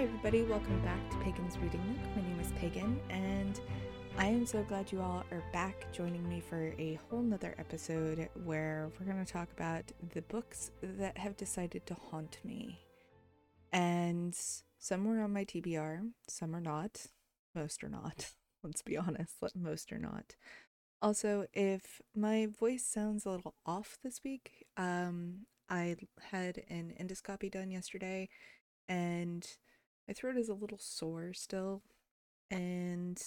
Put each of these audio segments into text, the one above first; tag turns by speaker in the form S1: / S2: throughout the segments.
S1: Hi, everybody. Welcome back to Pagan's Reading Nook. My name is Pagan, and I am so glad you all are back joining me for a whole nother episode where we're going to talk about the books that have decided to haunt me. And some were on my TBR, some are not. Most are not. Let's be honest, most are not. Also, if my voice sounds a little off this week, um, I had an endoscopy done yesterday and my throat is a little sore still, and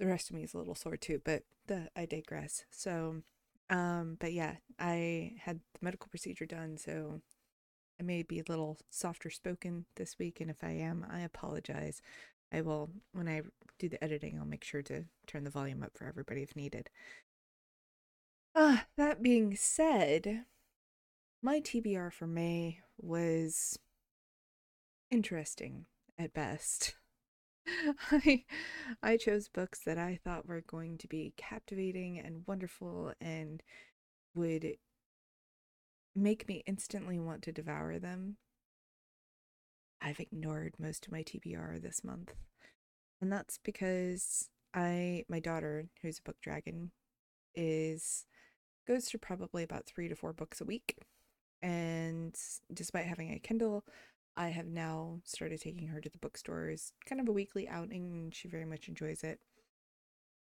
S1: the rest of me is a little sore too, but the, I digress. So, um, but yeah, I had the medical procedure done, so I may be a little softer spoken this week, and if I am, I apologize. I will, when I do the editing, I'll make sure to turn the volume up for everybody if needed. Ah, that being said, my TBR for May was interesting at best. I I chose books that I thought were going to be captivating and wonderful and would make me instantly want to devour them. I've ignored most of my TBR this month. And that's because I my daughter, who's a book dragon, is goes through probably about 3 to 4 books a week. And despite having a Kindle, I have now started taking her to the bookstores, kind of a weekly outing, and she very much enjoys it.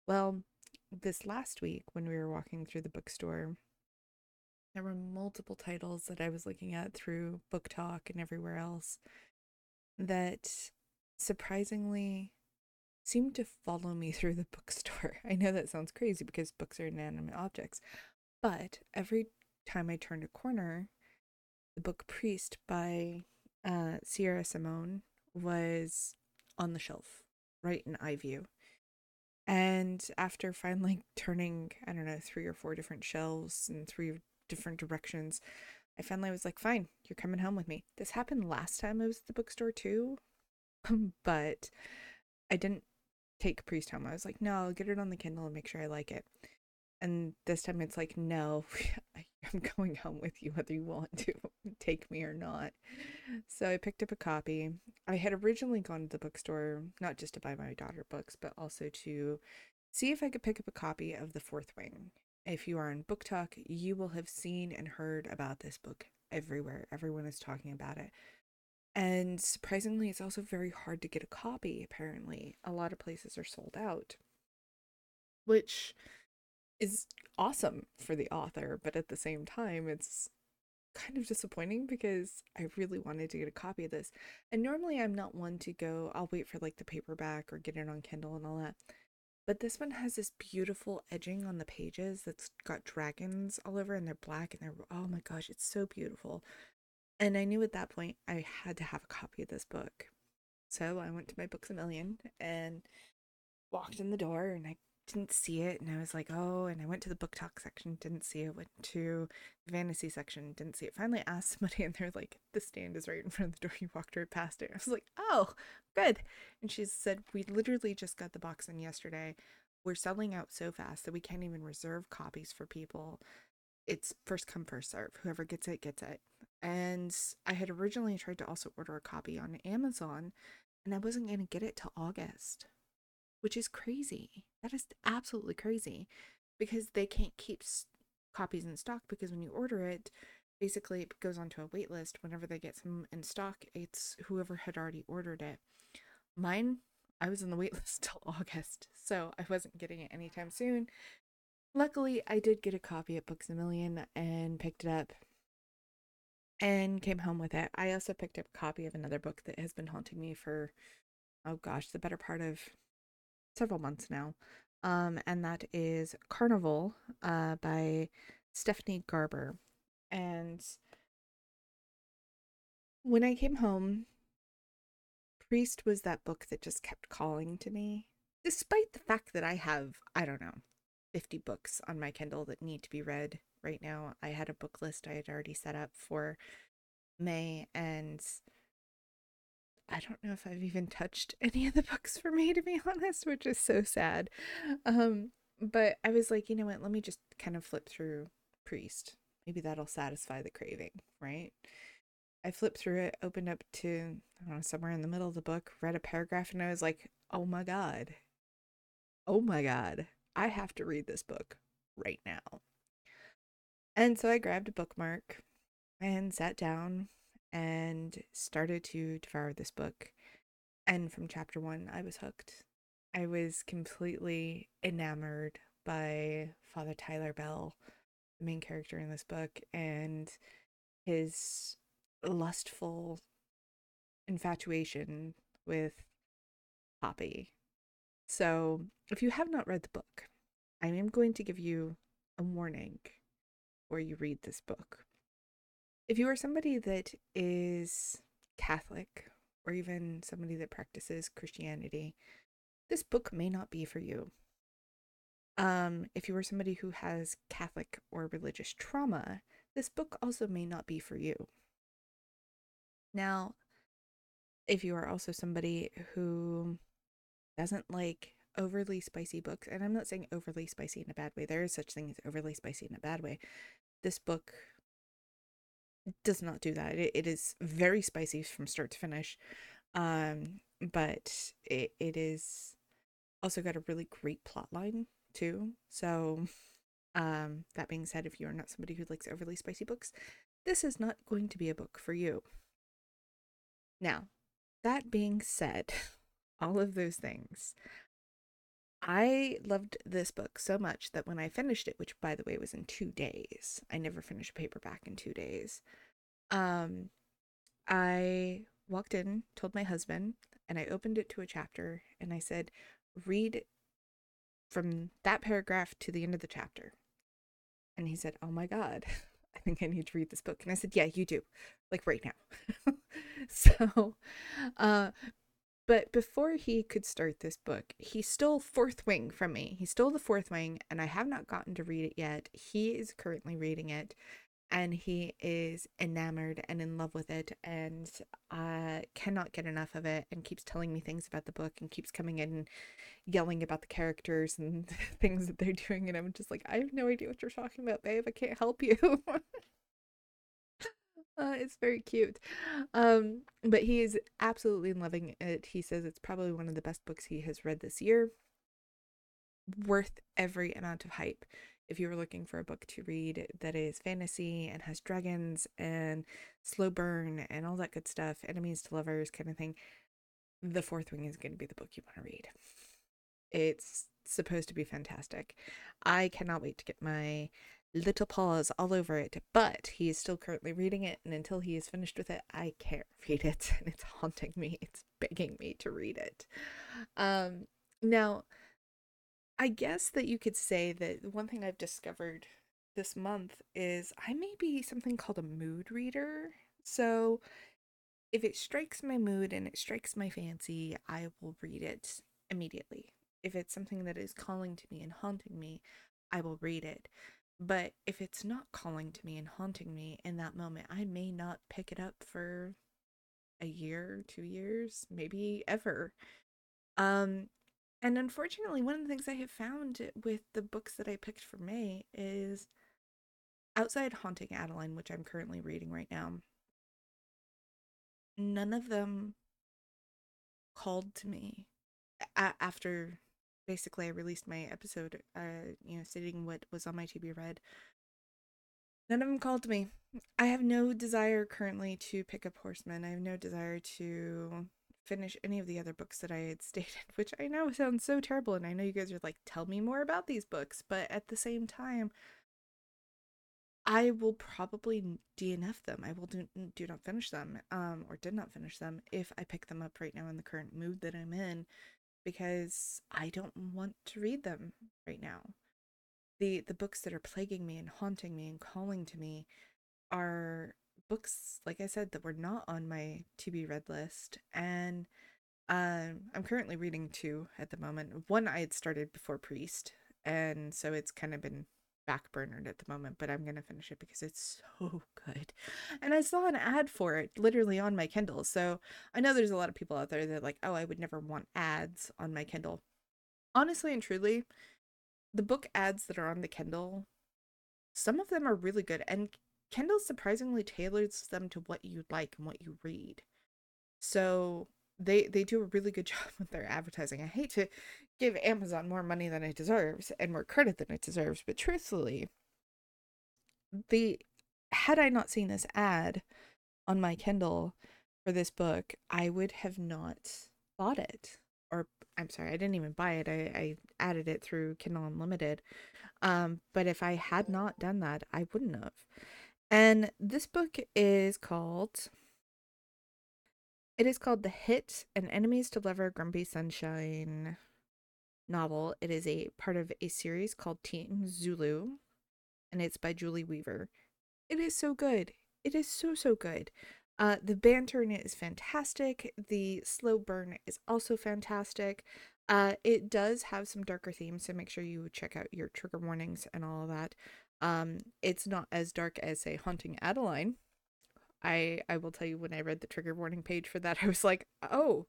S1: Well, this last week when we were walking through the bookstore, there were multiple titles that I was looking at through BookTok and everywhere else that surprisingly seemed to follow me through the bookstore. I know that sounds crazy because books are inanimate objects, but every time I turned a corner, the book Priest by uh, Sierra Simone was on the shelf, right in eye view. And after finally turning, I don't know, three or four different shelves in three different directions, I finally was like, fine, you're coming home with me. This happened last time I was at the bookstore too, but I didn't take Priest home. I was like, no, I'll get it on the Kindle and make sure I like it. And this time it's like, no, I'm going home with you whether you want to take me or not. So I picked up a copy. I had originally gone to the bookstore, not just to buy my daughter books, but also to see if I could pick up a copy of The Fourth Wing. If you are on talk, you will have seen and heard about this book everywhere. Everyone is talking about it. And surprisingly, it's also very hard to get a copy, apparently. A lot of places are sold out, which is awesome for the author, but at the same time, it's kind of disappointing because I really wanted to get a copy of this. And normally I'm not one to go, I'll wait for like the paperback or get it on Kindle and all that. But this one has this beautiful edging on the pages that's got dragons all over and they're black and they're, oh my gosh, it's so beautiful. And I knew at that point I had to have a copy of this book. So I went to my Books a Million and walked in the door and I didn't see it and I was like, oh, and I went to the BookTok section, didn't see it, went to the fantasy section, didn't see it. Finally asked somebody and they're like, the stand is right in front of the door. You walked right past it. I was like, oh, good. And she said, we literally just got the box in yesterday. We're selling out so fast that we can't even reserve copies for people. It's first come, first serve. Whoever gets it, gets it. And I had originally tried to also order a copy on Amazon and I wasn't going to get it till August which is crazy. That is absolutely crazy because they can't keep copies in stock because when you order it, basically it goes onto a wait list. Whenever they get some in stock, it's whoever had already ordered it. Mine, I was on the wait list till August, so I wasn't getting it anytime soon. Luckily, I did get a copy at Books a Million and picked it up and came home with it. I also picked up a copy of another book that has been haunting me for, oh gosh, the better part of several months now. Um, and that is Carnival uh, by Stephanie Garber. And when I came home, Priest was that book that just kept calling to me, despite the fact that I have, I don't know, 50 books on my Kindle that need to be read right now. I had a book list I had already set up for May, and I don't know if I've even touched any of the books for me, to be honest, which is so sad. Um, but I was like, you know what? Let me just kind of flip through Priest. Maybe that'll satisfy the craving, right? I flipped through it, opened up to I don't know, somewhere in the middle of the book, read a paragraph, and I was like, oh my God. Oh my God. I have to read this book right now. And so I grabbed a bookmark and sat down and started to devour this book. And from chapter one, I was hooked. I was completely enamored by Father Tyler Bell, the main character in this book, and his lustful infatuation with Poppy. So, if you have not read the book, I am going to give you a warning before you read this book. If you are somebody that is Catholic or even somebody that practices Christianity, this book may not be for you. Um, if you are somebody who has Catholic or religious trauma, this book also may not be for you. Now, if you are also somebody who doesn't like overly spicy books, and I'm not saying overly spicy in a bad way, there is such thing as overly spicy in a bad way. This book does not do that. It, it is very spicy from start to finish. Um, but it, it is also got a really great plot line too. So um, that being said, if you are not somebody who likes overly spicy books, this is not going to be a book for you. Now, that being said, all of those things, I loved this book so much that when I finished it, which by the way was in two days, I never finished a paperback in two days. Um, I walked in, told my husband, and I opened it to a chapter and I said, read from that paragraph to the end of the chapter. And he said, Oh my God, I think I need to read this book. And I said, Yeah, you do, like right now. so, uh, but before he could start this book, he stole Fourth Wing from me. He stole the Fourth Wing, and I have not gotten to read it yet. He is currently reading it, and he is enamored and in love with it, and uh, cannot get enough of it, and keeps telling me things about the book, and keeps coming in and yelling about the characters and things that they're doing. And I'm just like, I have no idea what you're talking about, babe. I can't help you. It's very cute. Um, but he is absolutely loving it. He says it's probably one of the best books he has read this year. Worth every amount of hype. If you were looking for a book to read that is fantasy and has dragons and slow burn and all that good stuff, enemies to lovers kind of thing, The Fourth Wing is going to be the book you want to read. It's supposed to be fantastic. I cannot wait to get my little paws all over it, but he is still currently reading it, and until he is finished with it, I can't read it, and it's haunting me. It's begging me to read it. Um, now, I guess that you could say that one thing I've discovered this month is I may be something called a mood reader. So, if it strikes my mood and it strikes my fancy, I will read it immediately. If it's something that is calling to me and haunting me, I will read it. But if it's not calling to me and haunting me in that moment, I may not pick it up for a year, two years, maybe ever. Um, and unfortunately, one of the things I have found with the books that I picked for May is outside Haunting Adeline, which I'm currently reading right now, none of them called to me a- after basically I released my episode, uh, you know, stating what was on my to be read. None of them called me. I have no desire currently to pick up Horsemen. I have no desire to finish any of the other books that I had stated, which I know sounds so terrible. And I know you guys are like, tell me more about these books. But at the same time, I will probably DNF them. I will do, do not finish them, um, or did not finish them if I pick them up right now in the current mood that I'm in because I don't want to read them right now. The the books that are plaguing me and haunting me and calling to me are books like I said that were not on my to be read list and um I'm currently reading two at the moment. One I had started before Priest and so it's kind of been backburnered at the moment, but I'm to finish it because it's so good. And I saw an ad for it literally on my Kindle. So I know there's a lot of people out there that like, oh, I would never want ads on my Kindle. Honestly and truly, the book ads that are on the Kindle, some of them are really good. And Kindle surprisingly tailors them to what you like and what you read. So they they do a really good job with their advertising. I hate to give Amazon more money than it deserves and more credit than it deserves, but truthfully, the had I not seen this ad on my Kindle for this book, I would have not bought it. Or I'm sorry, I didn't even buy it. I, I added it through Kindle Unlimited. Um, but if I had not done that, I wouldn't have. And this book is called it is called The Hit An Enemies to Lover Grumpy Sunshine novel. It is a part of a series called Team Zulu and it's by Julie Weaver. It is so good. It is so so good. Uh, the banter in it is fantastic. The slow burn is also fantastic. Uh, it does have some darker themes, so make sure you check out your trigger warnings and all of that. Um, it's not as dark as say Haunting Adeline. I I will tell you when I read the trigger warning page for that, I was like, oh,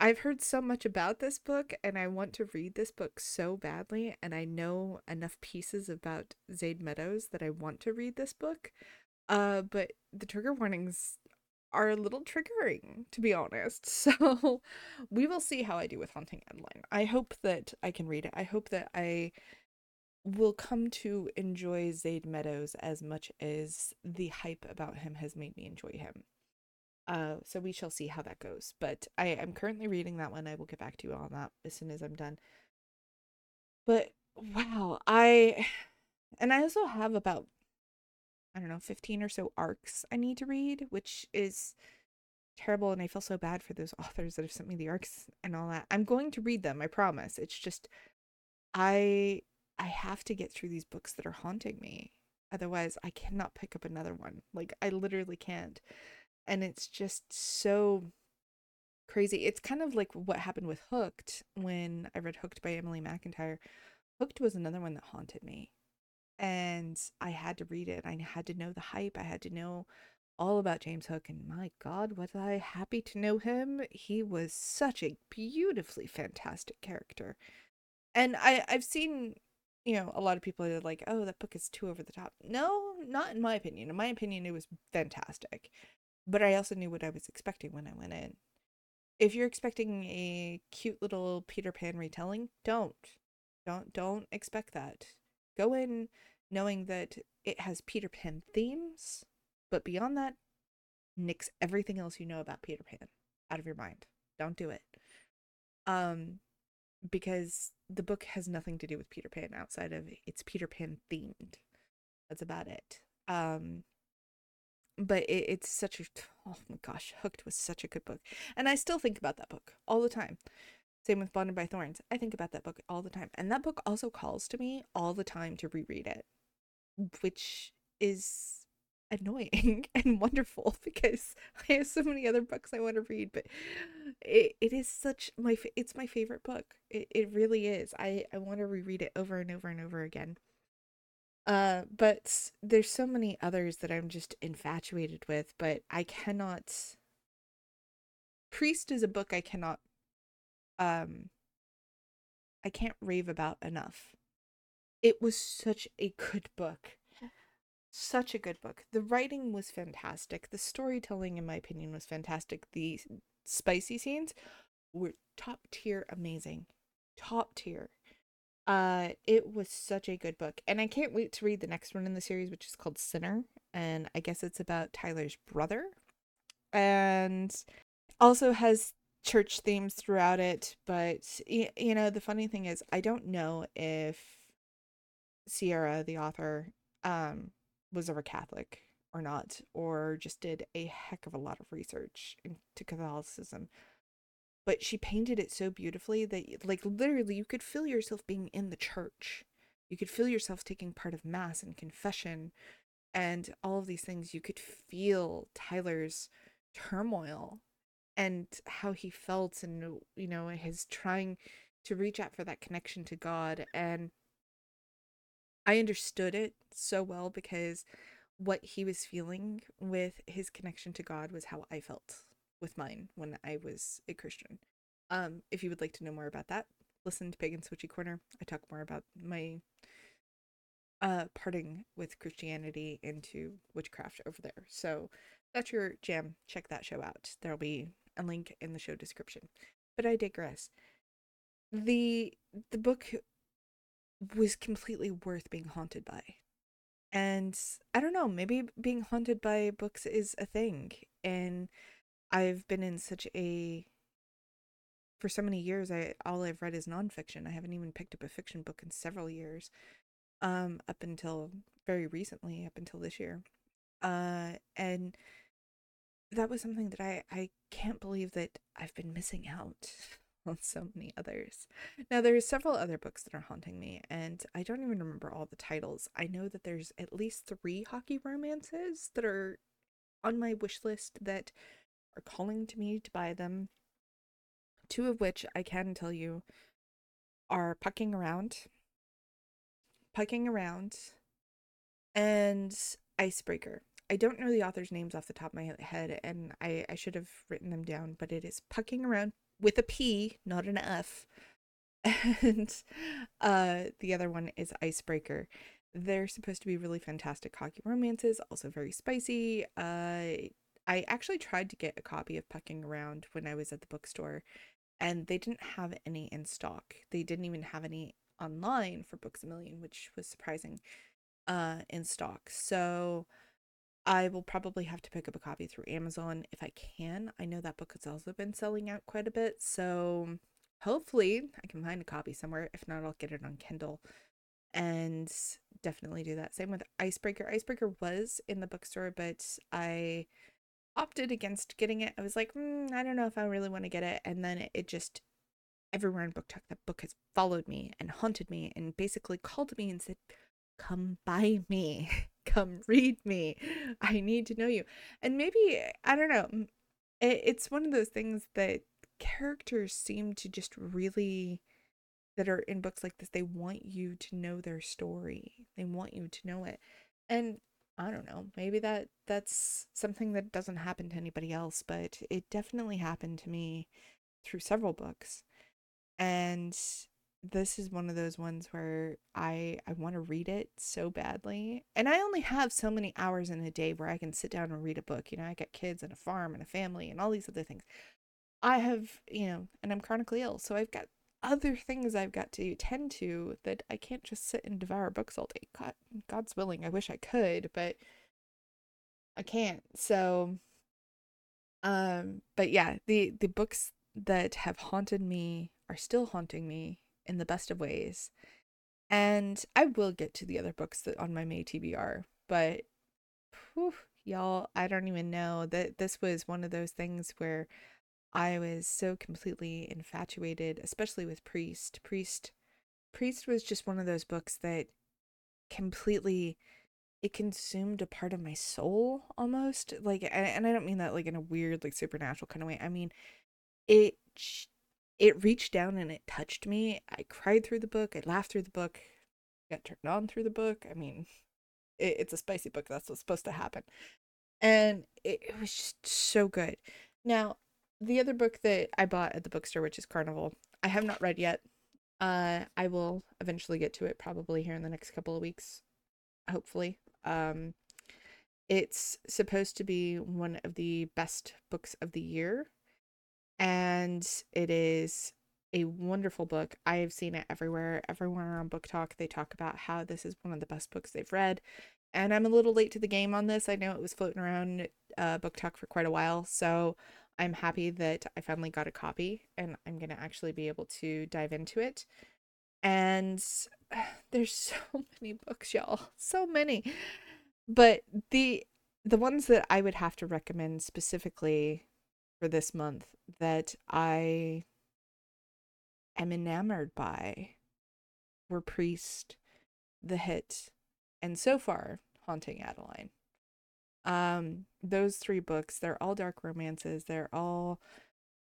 S1: I've heard so much about this book and I want to read this book so badly and I know enough pieces about Zade Meadows that I want to read this book. Uh but the trigger warnings are a little triggering to be honest. So we will see how I do with Haunting Adeline. I hope that I can read it. I hope that I will come to enjoy Zade Meadows as much as the hype about him has made me enjoy him. Uh, so we shall see how that goes. But I am currently reading that one. I will get back to you on that as soon as I'm done. But wow, I and I also have about I don't know, 15 or so arcs I need to read, which is terrible and I feel so bad for those authors that have sent me the arcs and all that. I'm going to read them, I promise. It's just I I have to get through these books that are haunting me. Otherwise, I cannot pick up another one. Like I literally can't and it's just so crazy. It's kind of like what happened with Hooked when I read Hooked by Emily McIntire. Hooked was another one that haunted me. And I had to read it. I had to know the hype. I had to know all about James Hook. And my God, was I happy to know him. He was such a beautifully fantastic character. And I, I've seen, you know, a lot of people are like, oh, that book is too over the top. No, not in my opinion. In my opinion, it was fantastic but I also knew what I was expecting when I went in. If you're expecting a cute little Peter Pan retelling, don't. Don't don't expect that. Go in knowing that it has Peter Pan themes, but beyond that, nix everything else you know about Peter Pan out of your mind. Don't do it. Um because the book has nothing to do with Peter Pan outside of it's Peter Pan themed. That's about it. Um but it, it's such a oh my gosh hooked was such a good book and i still think about that book all the time same with bonded by thorns i think about that book all the time and that book also calls to me all the time to reread it which is annoying and wonderful because i have so many other books i want to read but it, it is such my it's my favorite book it, it really is i i want to reread it over and over and over again uh, but there's so many others that I'm just infatuated with, but I cannot. Priest is a book I cannot, um, I can't rave about enough. It was such a good book. Such a good book. The writing was fantastic. The storytelling, in my opinion, was fantastic. The spicy scenes were top tier amazing. Top tier. Uh, it was such a good book, and I can't wait to read the next one in the series, which is called Sinner, and I guess it's about Tyler's brother, and also has church themes throughout it. But you know, the funny thing is, I don't know if Sierra, the author, um, was ever Catholic or not, or just did a heck of a lot of research into Catholicism. But she painted it so beautifully that like literally you could feel yourself being in the church. You could feel yourself taking part of mass and confession and all of these things. You could feel tyler's turmoil and how he felt and uh, you know his trying to reach out for that connection to god. And i understood it so well because what he was feeling with his connection to god was how i felt with mine when I was a Christian. Um, if you would like to know more about that, listen to Pagan's Witchy Corner. I talk more about my uh parting with Christianity into witchcraft over there. So that's your jam. Check that show out. There'll be a link in the show description. But I digress. The the book was completely worth being haunted by. And I don't know, maybe being haunted by books is a thing. And I've been in such a for so many years I all I've read is nonfiction. I haven't even picked up a fiction book in several years. Um, up until very recently, up until this year. Uh and that was something that I I can't believe that I've been missing out on so many others. Now there's several other books that are haunting me and I don't even remember all the titles. I know that there's at least 3 hockey romances that are on my wish list that are calling to me to buy them. Two of which I can tell you are Pucking Around. Pucking Around and Icebreaker. I don't know the author's names off the top of my head, and I, I should have written them down, but it is Pucking Around with a P, not an F. And uh, the other one is Icebreaker. They're supposed to be really fantastic hockey romances, also very spicy. Uh, I actually tried to get a copy of Pucking Around when I was at the bookstore, and they didn't have any in stock. They didn't even have any online for Books a Million, which was surprising, uh, in stock. So I will probably have to pick up a copy through Amazon if I can. I know that book has also been selling out quite a bit, so hopefully I can find a copy somewhere. If not, I'll get it on Kindle and definitely do that. Same with Icebreaker. Icebreaker was in the bookstore, but I opted against getting it. I was like, mm, I don't know if I really want to get it. And then it, just, everywhere in BookTok, that book has followed me and haunted me and basically called me and said, Come by me. come read me. I need to know you. And maybe, I don't know, it, it's one of those things that characters seem to just really that are in books like this they want you to know their story they want you to know it and i don't know maybe that that's something that doesn't happen to anybody else but it definitely happened to me through several books and this is one of those ones where I I want to read it so badly. And I only have so many hours in a day where I can sit down and read a book. You know, I got kids and a farm and a family and all these other things. I have, you know, and I'm chronically ill, so I've got other things I've got to tend to that I can't just sit and devour books all day. God, God's willing, I wish I could, but I can't. So um but yeah, the the books that have haunted me are still haunting me in the best of ways. And I will get to the other books that on my May TBR, but whew, y'all, I don't even know that this was one of those things where I was so completely infatuated, especially with Priest. Priest Priest was just one of those books that completely it consumed a part of my soul almost like and i don't mean that like in a weird like supernatural kind of way i mean it it reached down and it touched me. I cried through the book. I laughed through the book. Got turned on through the book. I mean, it, it's a spicy book. That's what's supposed to happen. And it, it was just so good. Now, the other book that I bought at the bookstore, which is Carnival, I have not read yet. Uh, I will eventually get to it probably here in the next couple of weeks, hopefully. Um, it's supposed to be one of the best books of the year and it is a wonderful book. I have seen it everywhere. Everywhere on Talk they talk about how this is one of the best books they've read. And I'm a little late to the game on this. I know it was floating around uh, Talk for quite a while. So I'm happy that I finally got a copy and I'm going to actually be able to dive into it. And there's so many books, y'all. So many. But the the ones that I would have to recommend specifically for this month that I am enamored by were Priest, The Hit, and so far Haunting Adeline. Um, those three books, they're all dark romances. They're all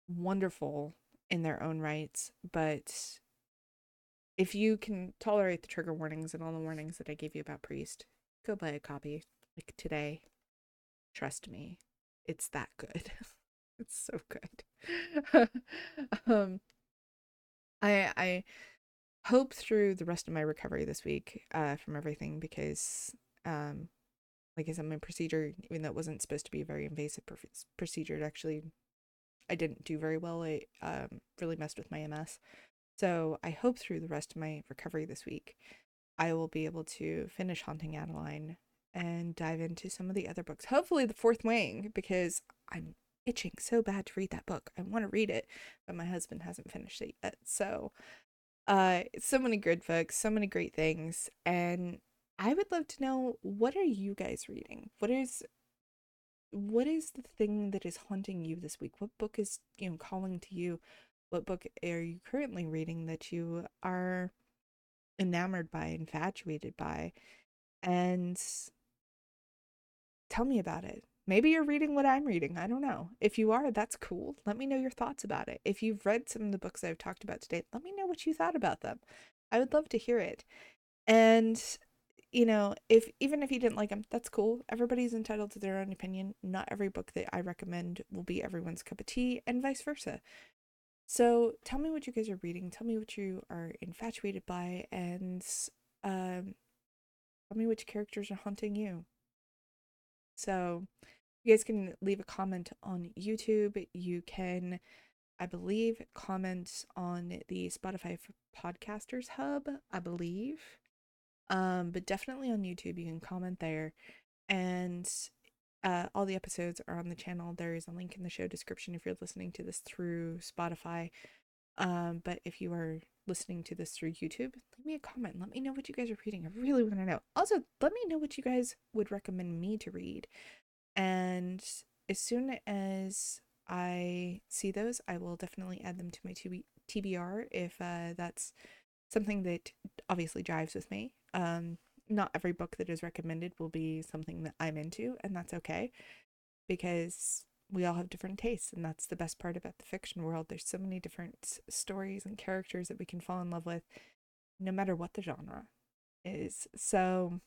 S1: wonderful in their own rights, but if you can tolerate the trigger warnings and all the warnings that I gave you about Priest, go buy a copy like today. Trust me, it's that good. It's so good. um I I hope through the rest of my recovery this week uh, from everything because, um, like I said, my procedure, even though it wasn't supposed to be a very invasive pr- procedure, it actually I didn't do very well. It um, really messed with my MS. So I hope through the rest of my recovery this week, I will be able to finish Haunting Adeline and dive into some of the other books. Hopefully, The Fourth Wing, because I'm itching so bad to read that book. I want to read it, but my husband hasn't finished it yet. So, uh, so many good books, so many great things, and I would love to know what are you guys reading? What is what is the thing that is haunting you this week? What book is, you know, calling to you? What book are you currently reading that you are enamored by, infatuated by? And tell me about it. Maybe you're reading what I'm reading. I don't know. If you are, that's cool. Let me know your thoughts about it. If you've read some of the books I've talked about today, let me know what you thought about them. I would love to hear it. And you know, if even if you didn't like them, that's cool. Everybody's entitled to their own opinion. Not every book that I recommend will be everyone's cup of tea, and vice versa. So tell me what you guys are reading. Tell me what you are infatuated by, and um, tell me which characters are haunting you. So you guys can leave a comment on YouTube. You can, I believe, comment on the Spotify Podcasters Hub. I believe. Um, but definitely on YouTube, you can comment there. And uh, all the episodes are on the channel. There is a link in the show description if you're listening to this through Spotify. Um, but if you are listening to this through YouTube, leave me a comment. Let me know what you guys are reading. I really want to know. Also, let me know what you guys would recommend me to read. And as soon as I see those, I will definitely add them to my TBR if uh, that's something that obviously jives with me. Um, not every book that is recommended will be something that I'm into, and that's okay because we all have different tastes, and that's the best part about the fiction world. There's so many different stories and characters that we can fall in love with, no matter what the genre is. So,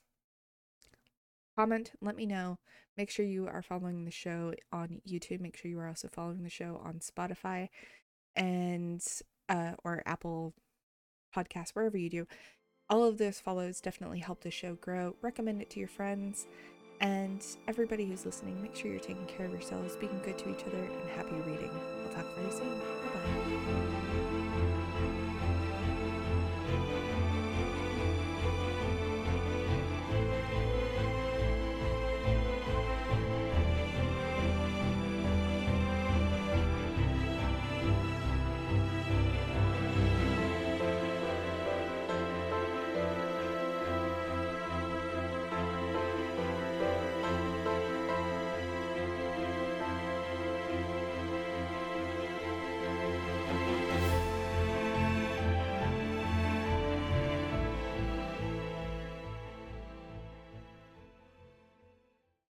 S1: comment, let me know. Make sure you are following the show on YouTube. Make sure you are also following the show on Spotify and uh, or Apple podcast, wherever you do. All of those follows definitely help the show grow. Recommend it to your friends. And everybody who's listening, make sure you're taking care of yourselves, being good to each other, and happy reading. We'll talk very soon. Bye bye.